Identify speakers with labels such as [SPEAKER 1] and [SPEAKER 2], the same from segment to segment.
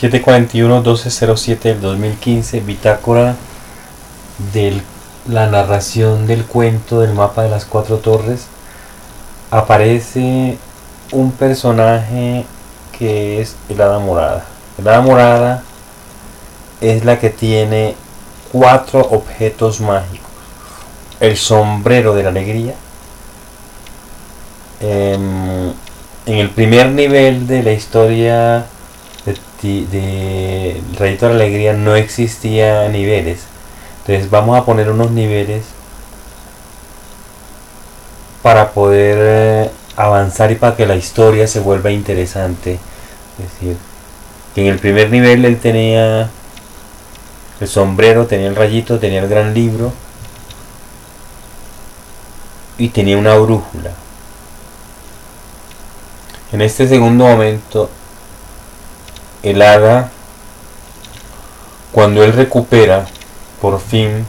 [SPEAKER 1] 741-1207 del 2015, bitácora de la narración del cuento del mapa de las cuatro torres, aparece un personaje que es el hada morada. El hada morada es la que tiene cuatro objetos mágicos. El sombrero de la alegría. Em, en el primer nivel de la historia de, Rayito de la Alegría no existía niveles. Entonces vamos a poner unos niveles para poder eh, avanzar y para que la historia se vuelva interesante. Es decir, que en el primer nivel él tenía el sombrero, tenía el rayito, tenía el gran libro y tenía una brújula. En este segundo momento, el hada, cuando él recupera por fin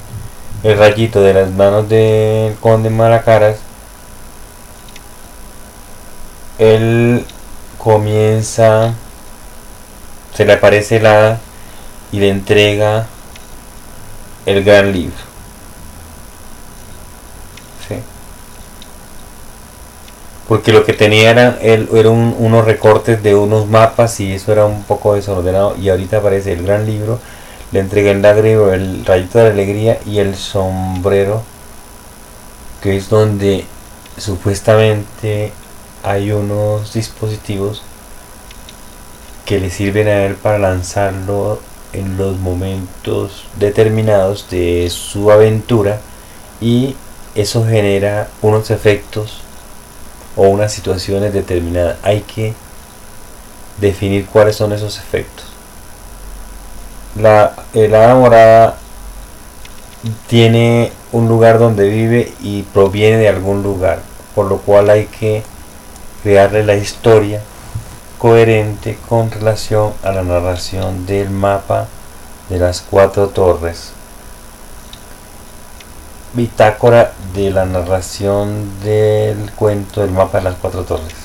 [SPEAKER 1] el rayito de las manos del conde Malacaras, él comienza, se le aparece el hada y le entrega el gran libro. ¿Sí? Porque lo que tenía era, él, eran unos recortes de unos mapas y eso era un poco desordenado. Y ahorita aparece el gran libro, le entrega el lágrimo, el rayito de la alegría y el sombrero, que es donde supuestamente hay unos dispositivos que le sirven a él para lanzarlo en los momentos determinados de su aventura y eso genera unos efectos o unas situaciones determinadas. Hay que definir cuáles son esos efectos. La helada morada tiene un lugar donde vive y proviene de algún lugar, por lo cual hay que crearle la historia coherente con relación a la narración del mapa de las cuatro torres. Bitácora de la narración del cuento del mapa de las cuatro torres.